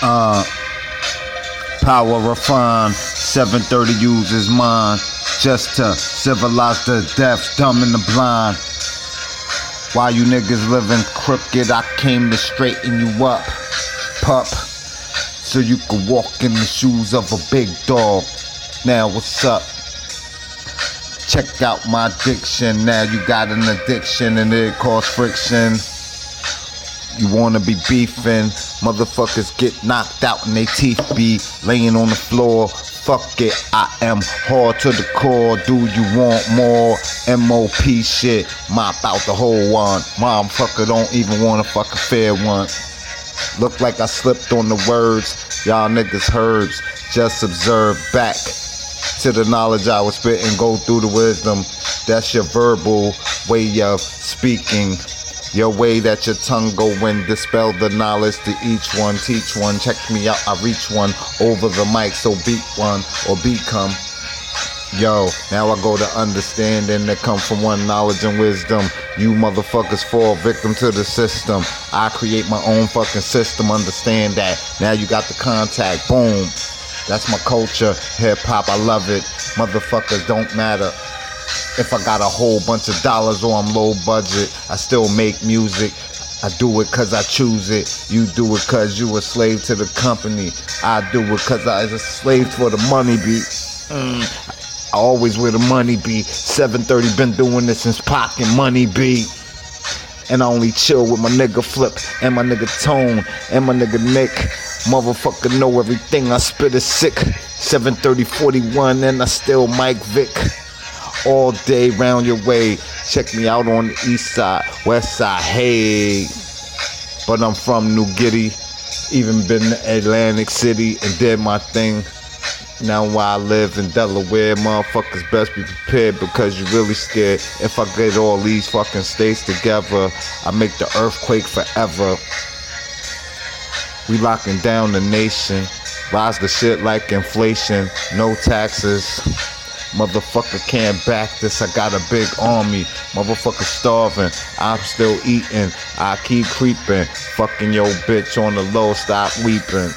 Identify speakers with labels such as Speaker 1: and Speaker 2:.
Speaker 1: Uh, power refined, 730 uses mine just to civilize the deaf, dumb, and the blind. While you niggas living crooked, I came to straighten you up, pup, so you could walk in the shoes of a big dog. Now, what's up? Check out my diction. Now you got an addiction and it cause friction. You wanna be beefing, motherfuckers get knocked out and they teeth be laying on the floor. Fuck it, I am hard to the core. Do you want more MOP shit? Mop out the whole one. Motherfucker don't even wanna fuck a fair one. Look like I slipped on the words. Y'all niggas herbs. Just observe back to the knowledge I was spitting. Go through the wisdom. That's your verbal way of speaking. Your way that your tongue go when dispel the knowledge to each one, teach one. Check me out, I reach one over the mic, so beat one or become. Yo, now I go to understanding that come from one knowledge and wisdom. You motherfuckers fall victim to the system. I create my own fucking system, understand that. Now you got the contact, boom. That's my culture, hip hop, I love it. Motherfuckers don't matter. If I got a whole bunch of dollars or I'm low budget, I still make music. I do it cause I choose it. You do it cause you a slave to the company. I do it cause I was a slave for the money beat. Mm. I always where the money be. 730 been doing this since Pac and Money be. And I only chill with my nigga Flip and my nigga Tone and my nigga Nick. Motherfucker know everything I spit is sick. 730 41 and I still Mike Vick all day round your way. Check me out on the east side, west side, hey. But I'm from New Giddy, even been to Atlantic City and did my thing. Now I live in Delaware, motherfuckers best be prepared because you really scared. If I get all these fucking states together, I make the earthquake forever. We locking down the nation. Rise the shit like inflation. No taxes. Motherfucker can't back this. I got a big army. Motherfucker starving. I'm still eating. I keep creeping. Fucking your bitch on the low. Stop weeping.